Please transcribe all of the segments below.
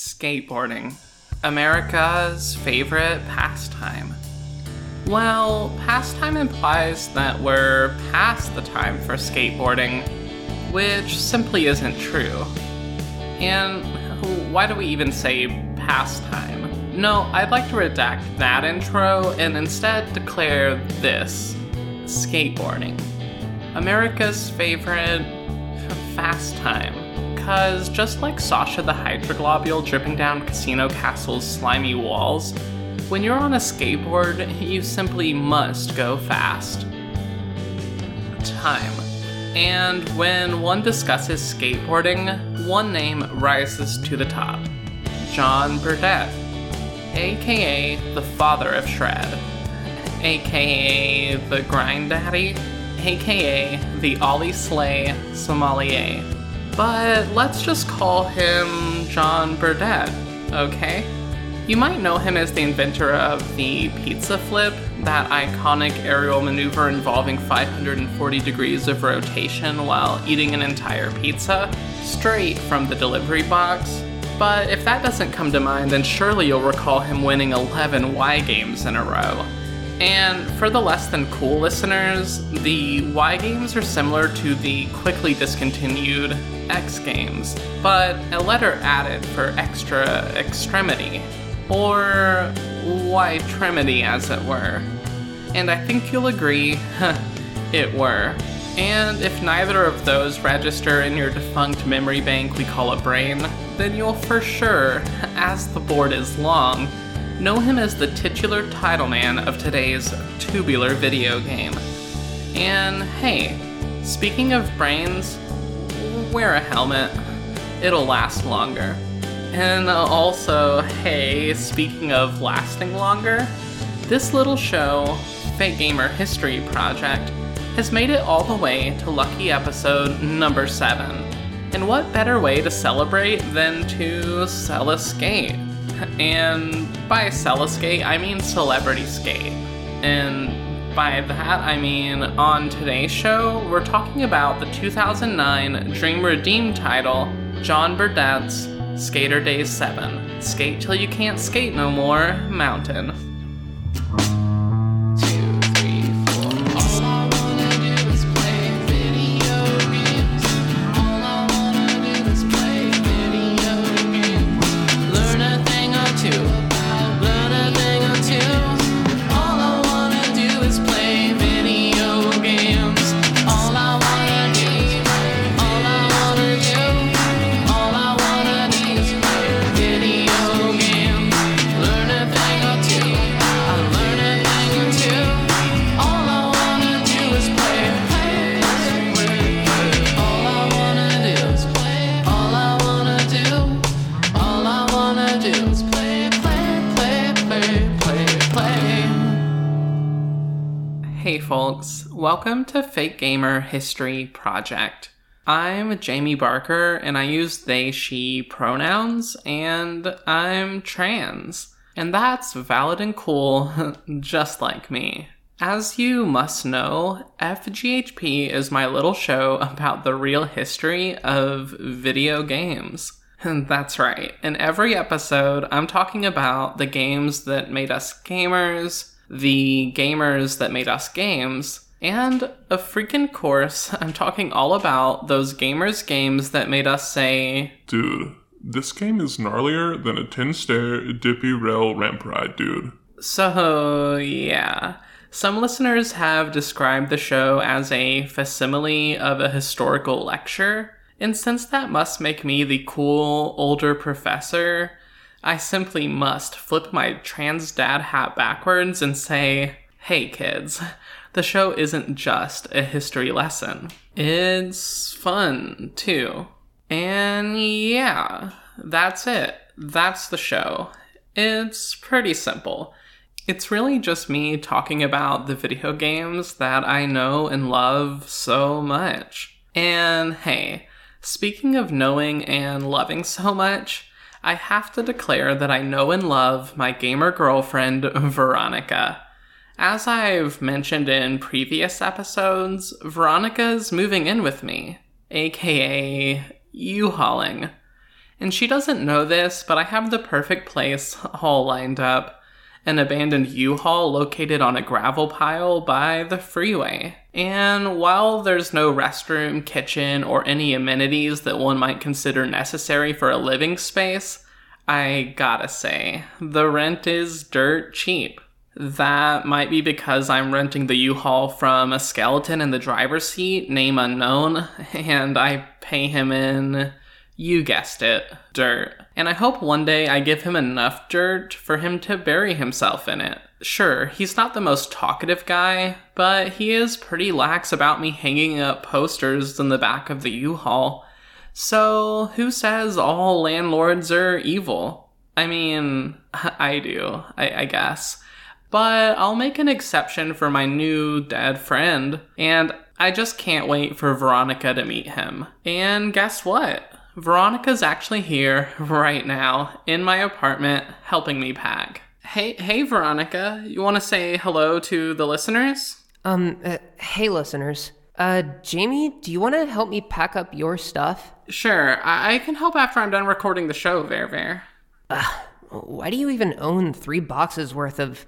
Skateboarding. America's favorite pastime. Well, pastime implies that we're past the time for skateboarding, which simply isn't true. And why do we even say pastime? No, I'd like to redact that intro and instead declare this skateboarding. America's favorite fast time. Because just like Sasha the Hydroglobule dripping down Casino Castle's slimy walls, when you're on a skateboard, you simply must go fast. Time. And when one discusses skateboarding, one name rises to the top John Birdette, aka the father of Shred, aka the Grind Daddy, aka the Ollie Slay Sommelier. But let's just call him John Birdette, okay? You might know him as the inventor of the pizza flip, that iconic aerial maneuver involving 540 degrees of rotation while eating an entire pizza, straight from the delivery box. But if that doesn't come to mind, then surely you'll recall him winning 11 Y games in a row. And for the less than cool listeners, the Y games are similar to the quickly discontinued X games, but a letter added for extra extremity, or Y-tremity as it were. And I think you'll agree, it were. And if neither of those register in your defunct memory bank we call a brain, then you'll for sure, as the board is long, know him as the titular title man of today's tubular video game. And hey, speaking of brains, wear a helmet. It'll last longer. And also, hey, speaking of lasting longer, this little show, Fake Gamer History Project, has made it all the way to lucky episode number 7. And what better way to celebrate than to sell a skate? And by sell a skate, I mean celebrity skate. And by that, I mean on today's show, we're talking about the 2009 Dream Redeem title, John Birdette's Sk8r Daze 7 Skate Till You Can't Skate No More Mountain. Folks, welcome to Fake Gamer History Project. I'm Jamie Barker and I use they, she pronouns, and I'm trans. And that's valid and cool, just like me. As you must know, FGHP is my little show about the real history of video games. That's right. In every episode, I'm talking about the games that made us gamers, the gamers that made us games, and a freaking course, I'm talking all about those gamers' games that made us say, Dude, this game is gnarlier than a 10 stair dippy rail ramp ride, dude. So, yeah. Some listeners have described the show as a facsimile of a historical lecture, and since that must make me the cool older professor, I simply must flip my trans dad hat backwards and say, hey kids, the show isn't just a history lesson. It's fun, too. And yeah, that's it. That's the show. It's pretty simple. It's really just me talking about the video games that I know and love so much. And hey, speaking of knowing and loving so much, I have to declare that I know and love my gamer girlfriend, Veronica. As I've mentioned in previous episodes, Veronica's moving in with me, aka U-hauling. And she doesn't know this, but I have the perfect place all lined up an abandoned U Haul located on a gravel pile by the freeway. And while there's no restroom, kitchen, or any amenities that one might consider necessary for a living space, I gotta say, the rent is dirt cheap. That might be because I'm renting the U-Haul from a skeleton in the driver's seat, name unknown, and I pay him in, you guessed it, dirt. And I hope one day I give him enough dirt for him to bury himself in it. Sure, he's not the most talkative guy, but he is pretty lax about me hanging up posters in the back of the U-Haul. So, who says all landlords are evil? I mean, I do, I, I guess but I'll make an exception for my new dead friend, and I just can't wait for Veronica to meet him. And guess what? Veronica's actually here right now in my apartment helping me pack. Hey, hey Veronica, you want to say hello to the listeners? Um, uh, hey listeners. Uh, Jamie, do you want to help me pack up your stuff? Sure, I-, I can help after I'm done recording the show, Ver Uh, why do you even own three boxes worth of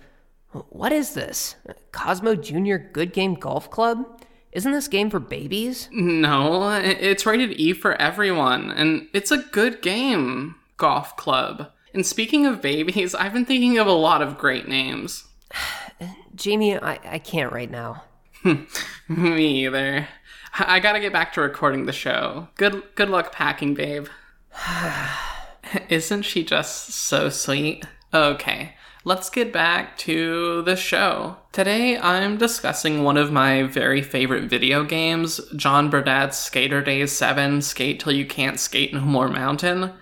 what is this? Cosmo Junior Good Game Golf Club? Isn't this game for babies? No, it's rated E for everyone, and it's a good game, Golf Club. And speaking of babies, I've been thinking of a lot of great names. Jamie, I, I can't right now. Me either. I gotta get back to recording the show. Good good luck packing, babe. Isn't she just so sweet? Okay let's get back to the show. Today I'm discussing one of my very favorite video games, John Birdette's Sk8r Daze 7 Skate Till You Can't Skate No More Mountain,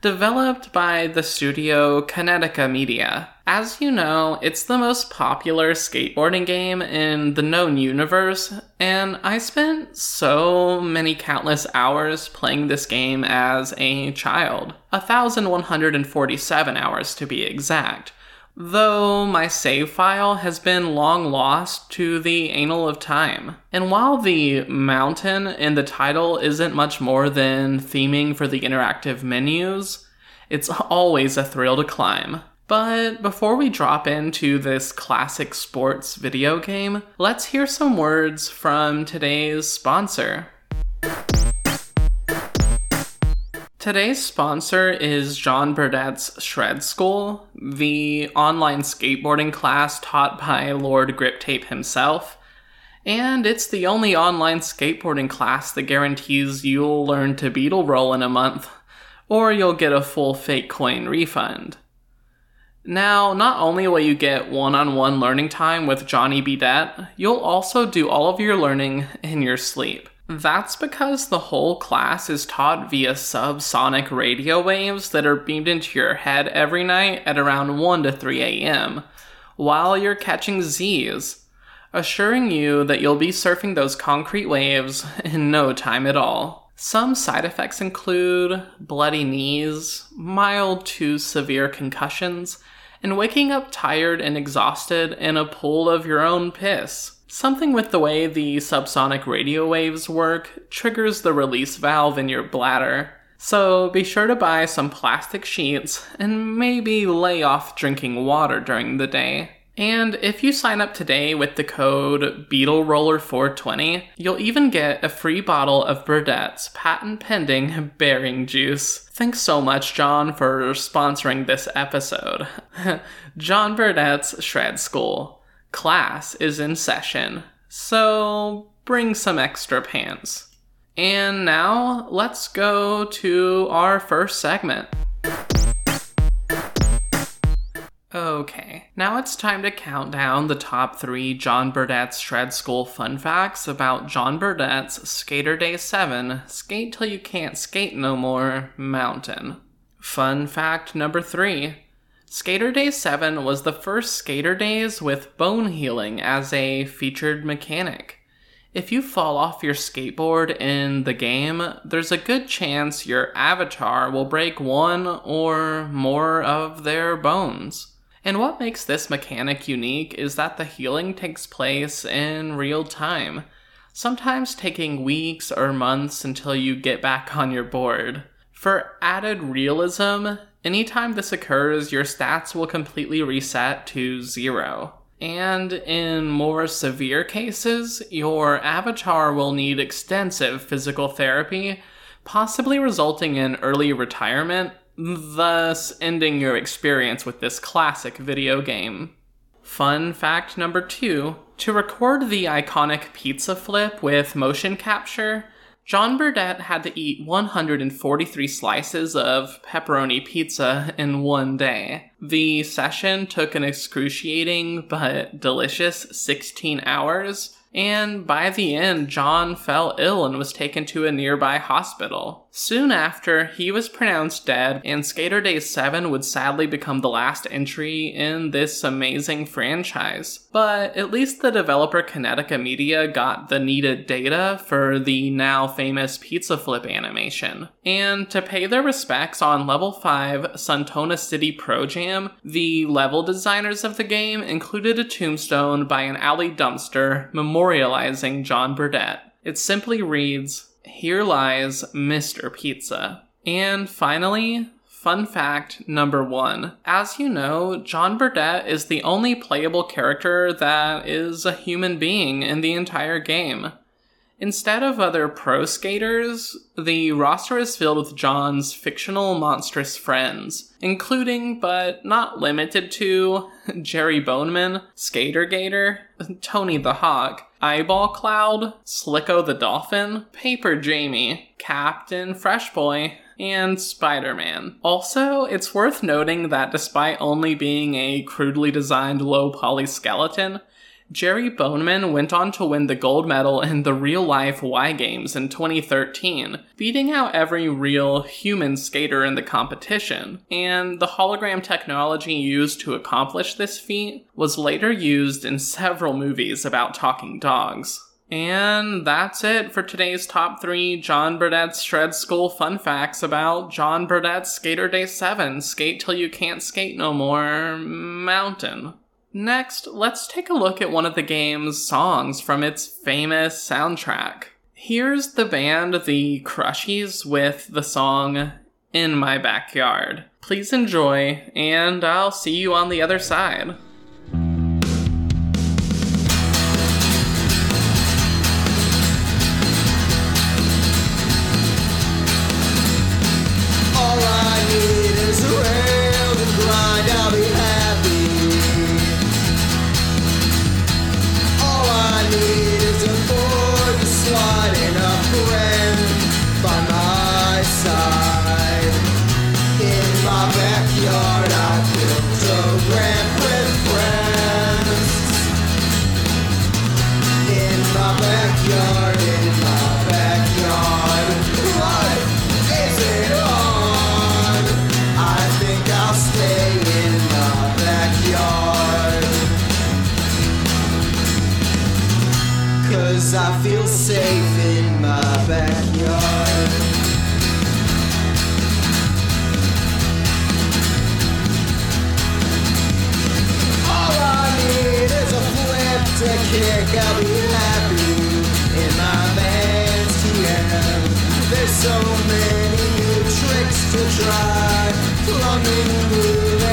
developed by the studio Kinetica Media. As you know, it's the most popular skateboarding game in the known universe, and I spent so many countless hours playing this game as a child. 1,147 hours to be exact though my save file has been long lost to the annal of time. And while the mountain in the title isn't much more than theming for the interactive menus, it's always a thrill to climb. But before we drop into this classic sports video game, let's hear some words from today's sponsor. Today's sponsor is John Birdette's Shred School, the online skateboarding class taught by Lord Grip Tape himself. And it's the only online skateboarding class that guarantees you'll learn to beetle roll in a month, or you'll get a full fake coin refund. Now, not only will you get one on one learning time with Johnny Bidet, you'll also do all of your learning in your sleep. That's because the whole class is taught via subsonic radio waves that are beamed into your head every night at around 1 to 3 a.m., while you're catching Z's, assuring you that you'll be surfing those concrete waves in no time at all. Some side effects include bloody knees, mild to severe concussions, and waking up tired and exhausted in a pool of your own piss. Something with the way the subsonic radio waves work triggers the release valve in your bladder. So be sure to buy some plastic sheets and maybe lay off drinking water during the day. And if you sign up today with the code BeetleRoller420, you'll even get a free bottle of Birdette's patent pending bearing juice. Thanks so much, John, for sponsoring this episode. John Birdette's Shred School class is in session, so bring some extra pants. And now let's go to our first segment. Okay, now it's time to count down the top three John Birdette's Shred School fun facts about John Birdette's Skater Day 7 Skate Till You Can't Skate No More Mountain. Fun fact number three Skater Day 7 was the first Sk8r Daze with bone healing as a featured mechanic. If you fall off your skateboard in the game, there's a good chance your avatar will break one or more of their bones. And what makes this mechanic unique is that the healing takes place in real time, sometimes taking weeks or months until you get back on your board. For added realism, anytime this occurs, your stats will completely reset to zero. And in more severe cases, your avatar will need extensive physical therapy, possibly resulting in early retirement, thus ending your experience with this classic video game. Fun fact number two to record the iconic pizza flip with motion capture, John Birdette had to eat 143 slices of pepperoni pizza in one day. The session took an excruciating but delicious 16 hours, and by the end, John fell ill and was taken to a nearby hospital. Soon after, he was pronounced dead, and Skater Day 7 would sadly become the last entry in this amazing franchise. But at least the developer Kinetica Media got the needed data for the now famous pizza flip animation. And to pay their respects on level 5 Suntona City Pro Jam, the level designers of the game included a tombstone by an alley dumpster memorializing John Birdette. It simply reads, Here lies Mr. Pizza. And finally, Fun fact number one. As you know, John Birdette is the only playable character that is a human being in the entire game. Instead of other pro skaters, the roster is filled with John's fictional monstrous friends, including but not limited to Jerry Boneman, Skater Gator, Tony the Hawk, Eyeball Cloud, Slicko the Dolphin, Paper Jamie, Captain Fresh Boy, and Spider Man. Also, it's worth noting that despite only being a crudely designed low poly skeleton, Jerry Boneman went on to win the gold medal in the real life Y Games in 2013, beating out every real human skater in the competition. And the hologram technology used to accomplish this feat was later used in several movies about talking dogs. And that's it for today's top three John Birdette's Shred School fun facts about John Birdette's Skater Day 7 Skate Till You Can't Skate No More Mountain. Next, let's take a look at one of the game's songs from its famous soundtrack. Here's the band The Crushies with the song In My Backyard. Please enjoy, and I'll see you on the other side. To. I'll be happy in my man's TM. There's so many new tricks to try. Plumbing,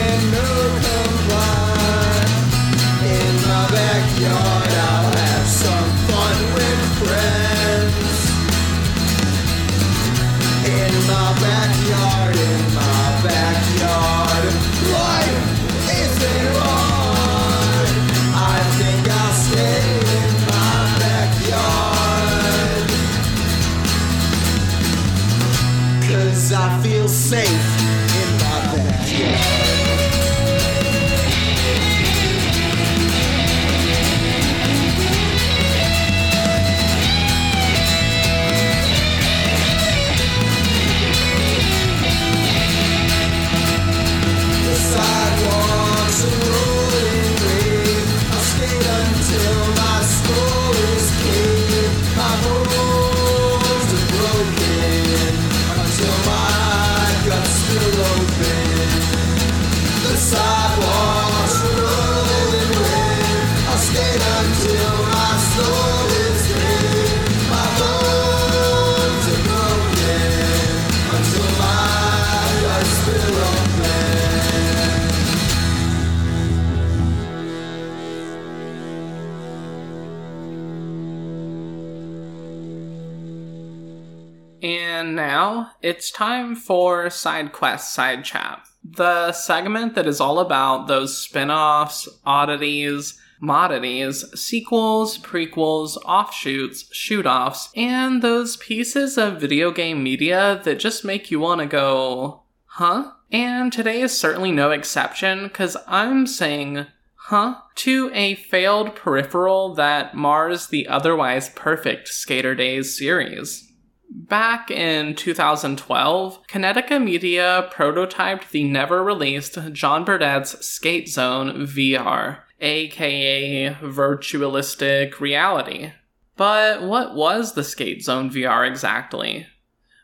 And now it's time for Side Quest Side Chat, the segment that is all about those spin offs, oddities, modities, sequels, prequels, offshoots, shoot offs, and those pieces of video game media that just make you want to go, huh? And today is certainly no exception, because I'm saying, huh, to a failed peripheral that mars the otherwise perfect Sk8r Daze series. Back in 2012, Kinetica Media prototyped the never released John Birdette's Skate Zone VR, aka virtualistic reality. But what was the Skate Zone VR exactly?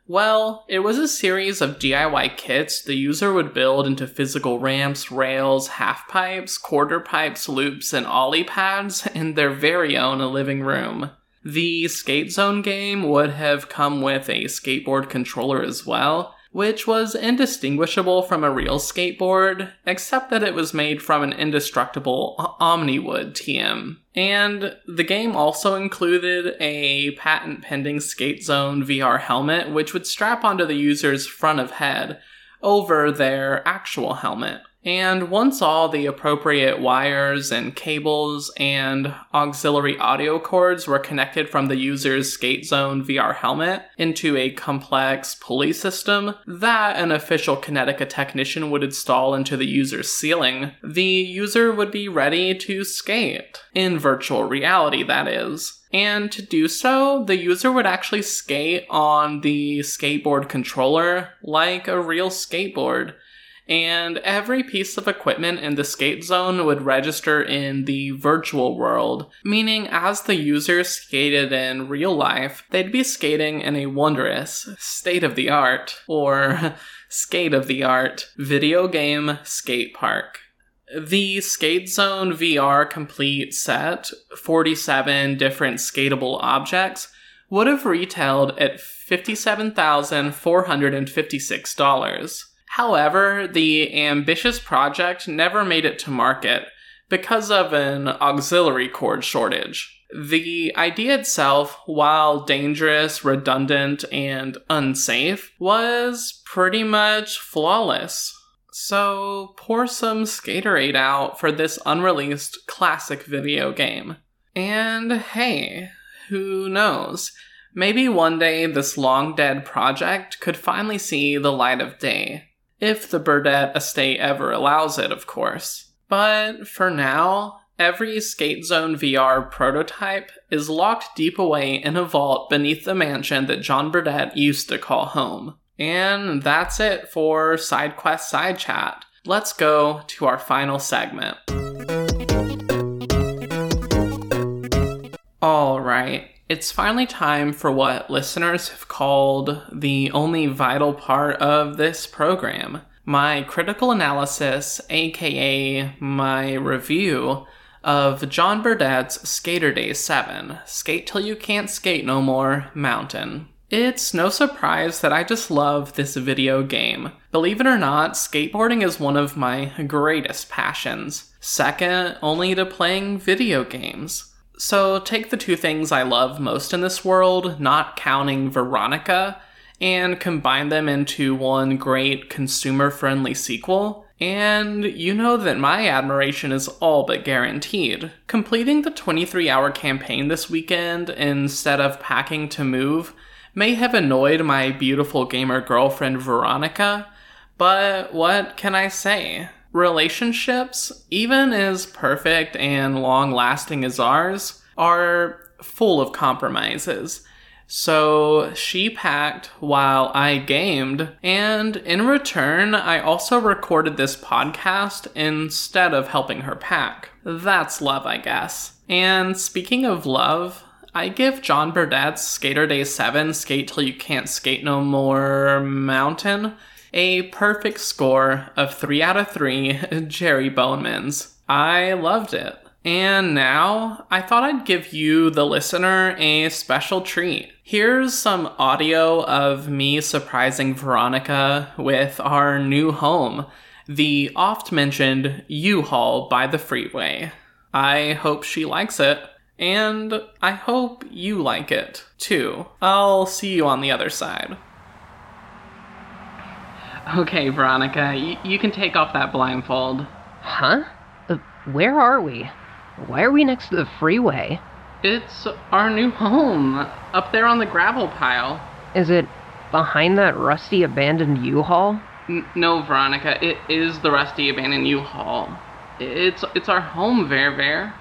Well, it was a series of DIY kits the user would build into physical ramps, rails, half pipes, quarter pipes, loops, and ollie pads in their very own living room. The Skate Zone game would have come with a skateboard controller as well, which was indistinguishable from a real skateboard, except that it was made from an indestructible Omniwood TM. And the game also included a patent pending Skate Zone VR helmet, which would strap onto the user's front of head over their actual helmet. And once all the appropriate wires and cables and auxiliary audio cords were connected from the user's Skate Zone VR helmet into a complex pulley system that an official Kinetica technician would install into the user's ceiling, the user would be ready to skate. In virtual reality, that is. And to do so, the user would actually skate on the skateboard controller like a real skateboard and every piece of equipment in the skate zone would register in the virtual world, meaning as the user skated in real life, they'd be skating in a wondrous, state of the art, or skate of the art, video game skate park. The Skate Zone VR complete set, 47 different skatable objects, would have retailed at $57,456. However, the ambitious project never made it to market because of an auxiliary cord shortage. The idea itself, while dangerous, redundant, and unsafe, was pretty much flawless. So, pour some Skaterade out for this unreleased classic video game. And hey, who knows? Maybe one day this long dead project could finally see the light of day. If the Birdette estate ever allows it, of course. But for now, every Skate Zone VR prototype is locked deep away in a vault beneath the mansion that John Birdette used to call home. And that's it for Side Quest Side Chat. Let's go to our final segment. Alright, it's finally time for what listeners have called the only vital part of this program my critical analysis, aka my review, of John Birdette's Skater Day 7 Skate Till You Can't Skate No More Mountain. It's no surprise that I just love this video game. Believe it or not, skateboarding is one of my greatest passions, second only to playing video games. So take the two things I love most in this world, not counting Veronica, and combine them into one great consumer friendly sequel. And you know that my admiration is all but guaranteed. Completing the 23 hour campaign this weekend instead of packing to move may have annoyed my beautiful gamer girlfriend Veronica, but what can I say? Relationships, even as perfect and long lasting as ours, are full of compromises. So she packed while I gamed, and in return, I also recorded this podcast instead of helping her pack. That's love, I guess. And speaking of love, I give John Birdette's Skater Day 7 Skate Till You Can't Skate No More Mountain a perfect score of 3 out of 3 Jerry Bonemans. I loved it. And now, I thought I'd give you, the listener, a special treat. Here's some audio of me surprising Veronica with our new home, the oft mentioned U Haul by the freeway. I hope she likes it, and I hope you like it too. I'll see you on the other side. Okay, Veronica, y- you can take off that blindfold. Huh? Uh, where are we? Why are we next to the freeway? It's our new home, up there on the gravel pile. Is it behind that rusty abandoned U-Haul? N- no, Veronica, it is the rusty abandoned U-Haul. It's it's our home, Ver Ver.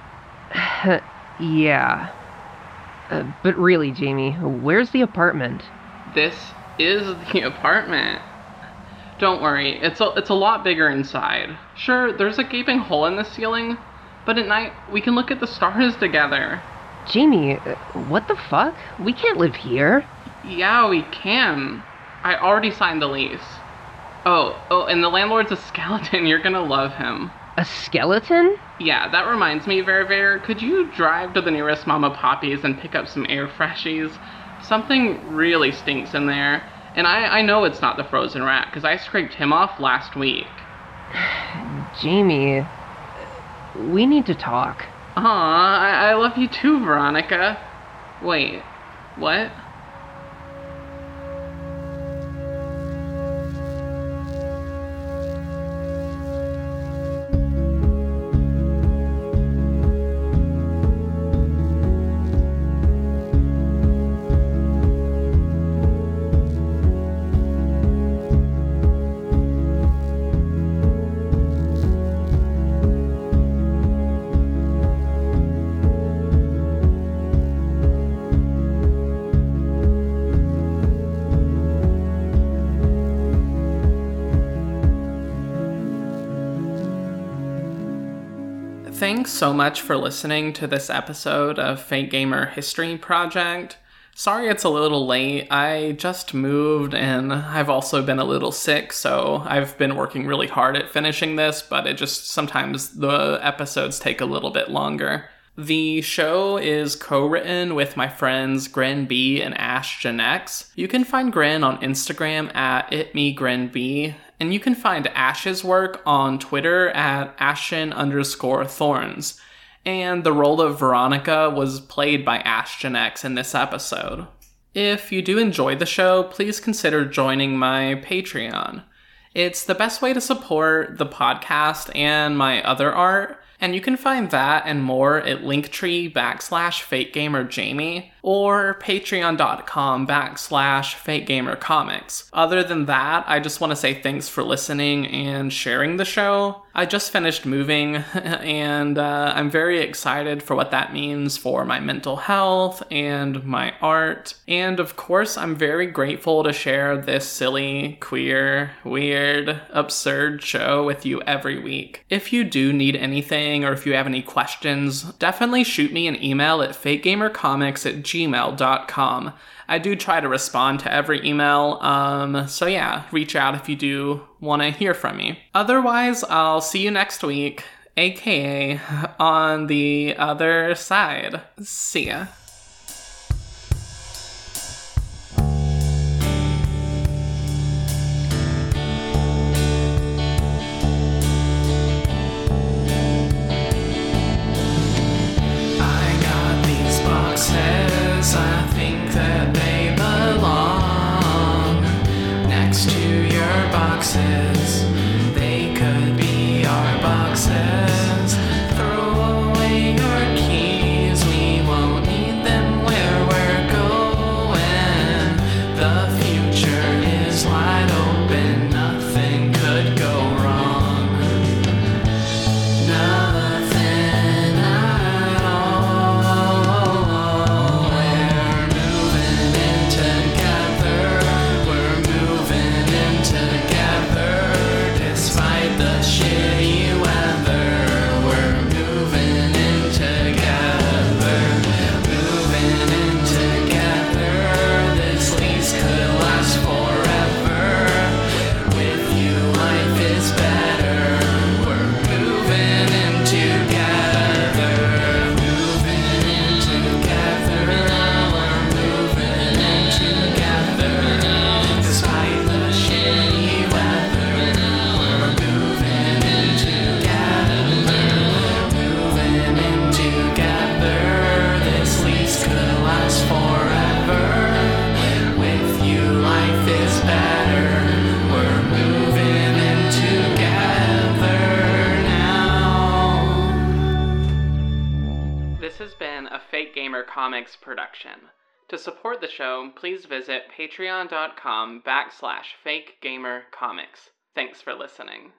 Yeah. Uh, but really, Jamie, where's the apartment? This is the apartment. Don't worry, it's a, it's a lot bigger inside. Sure, there's a gaping hole in the ceiling, but at night we can look at the stars together. Jamie, what the fuck? We can't live here. Yeah, we can. I already signed the lease. Oh, oh, and the landlord's a skeleton. You're gonna love him. A skeleton? Yeah, that reminds me, Ver Ver, could you drive to the nearest Mama Poppy's and pick up some air freshies? Something really stinks in there. And I, I know it's not the frozen rat, because I scraped him off last week. Jamie, we need to talk. Aw, I, I love you too, Veronica. Wait, what? Thanks so much for listening to this episode of Fake Gamer History Project. Sorry it's a little late. I just moved and I've also been a little sick, so I've been working really hard at finishing this, but it just sometimes the episodes take a little bit longer. The show is co written with my friends Gren Bee and Ashe Ginex. You can find Gren on Instagram at itmegrenbee, and you can find Ashe's work on Twitter at ashen underscore thorns. And the role of Veronica was played by Ashe Ginex in this episode. If you do enjoy the show, please consider joining my Patreon. It's the best way to support the podcast and my other art, and you can find that and more at linktree backslash fakegamerjamie or patreon.com backslash fakegamercomics. Other than that, I just want to say thanks for listening and sharing the show. I just finished moving and uh, I'm very excited for what that means for my mental health and my art. And of course, I'm very grateful to share this silly, queer, weird, absurd show with you every week. If you do need anything or if you have any questions, definitely shoot me an email at fakegamercomics at gmail.com. I do try to respond to every email, um, so yeah, reach out if you do want to hear from me. Otherwise, I'll see you next week, aka on the other side. See ya. Please visit patreon.com backslash fakegamercomics. Thanks for listening.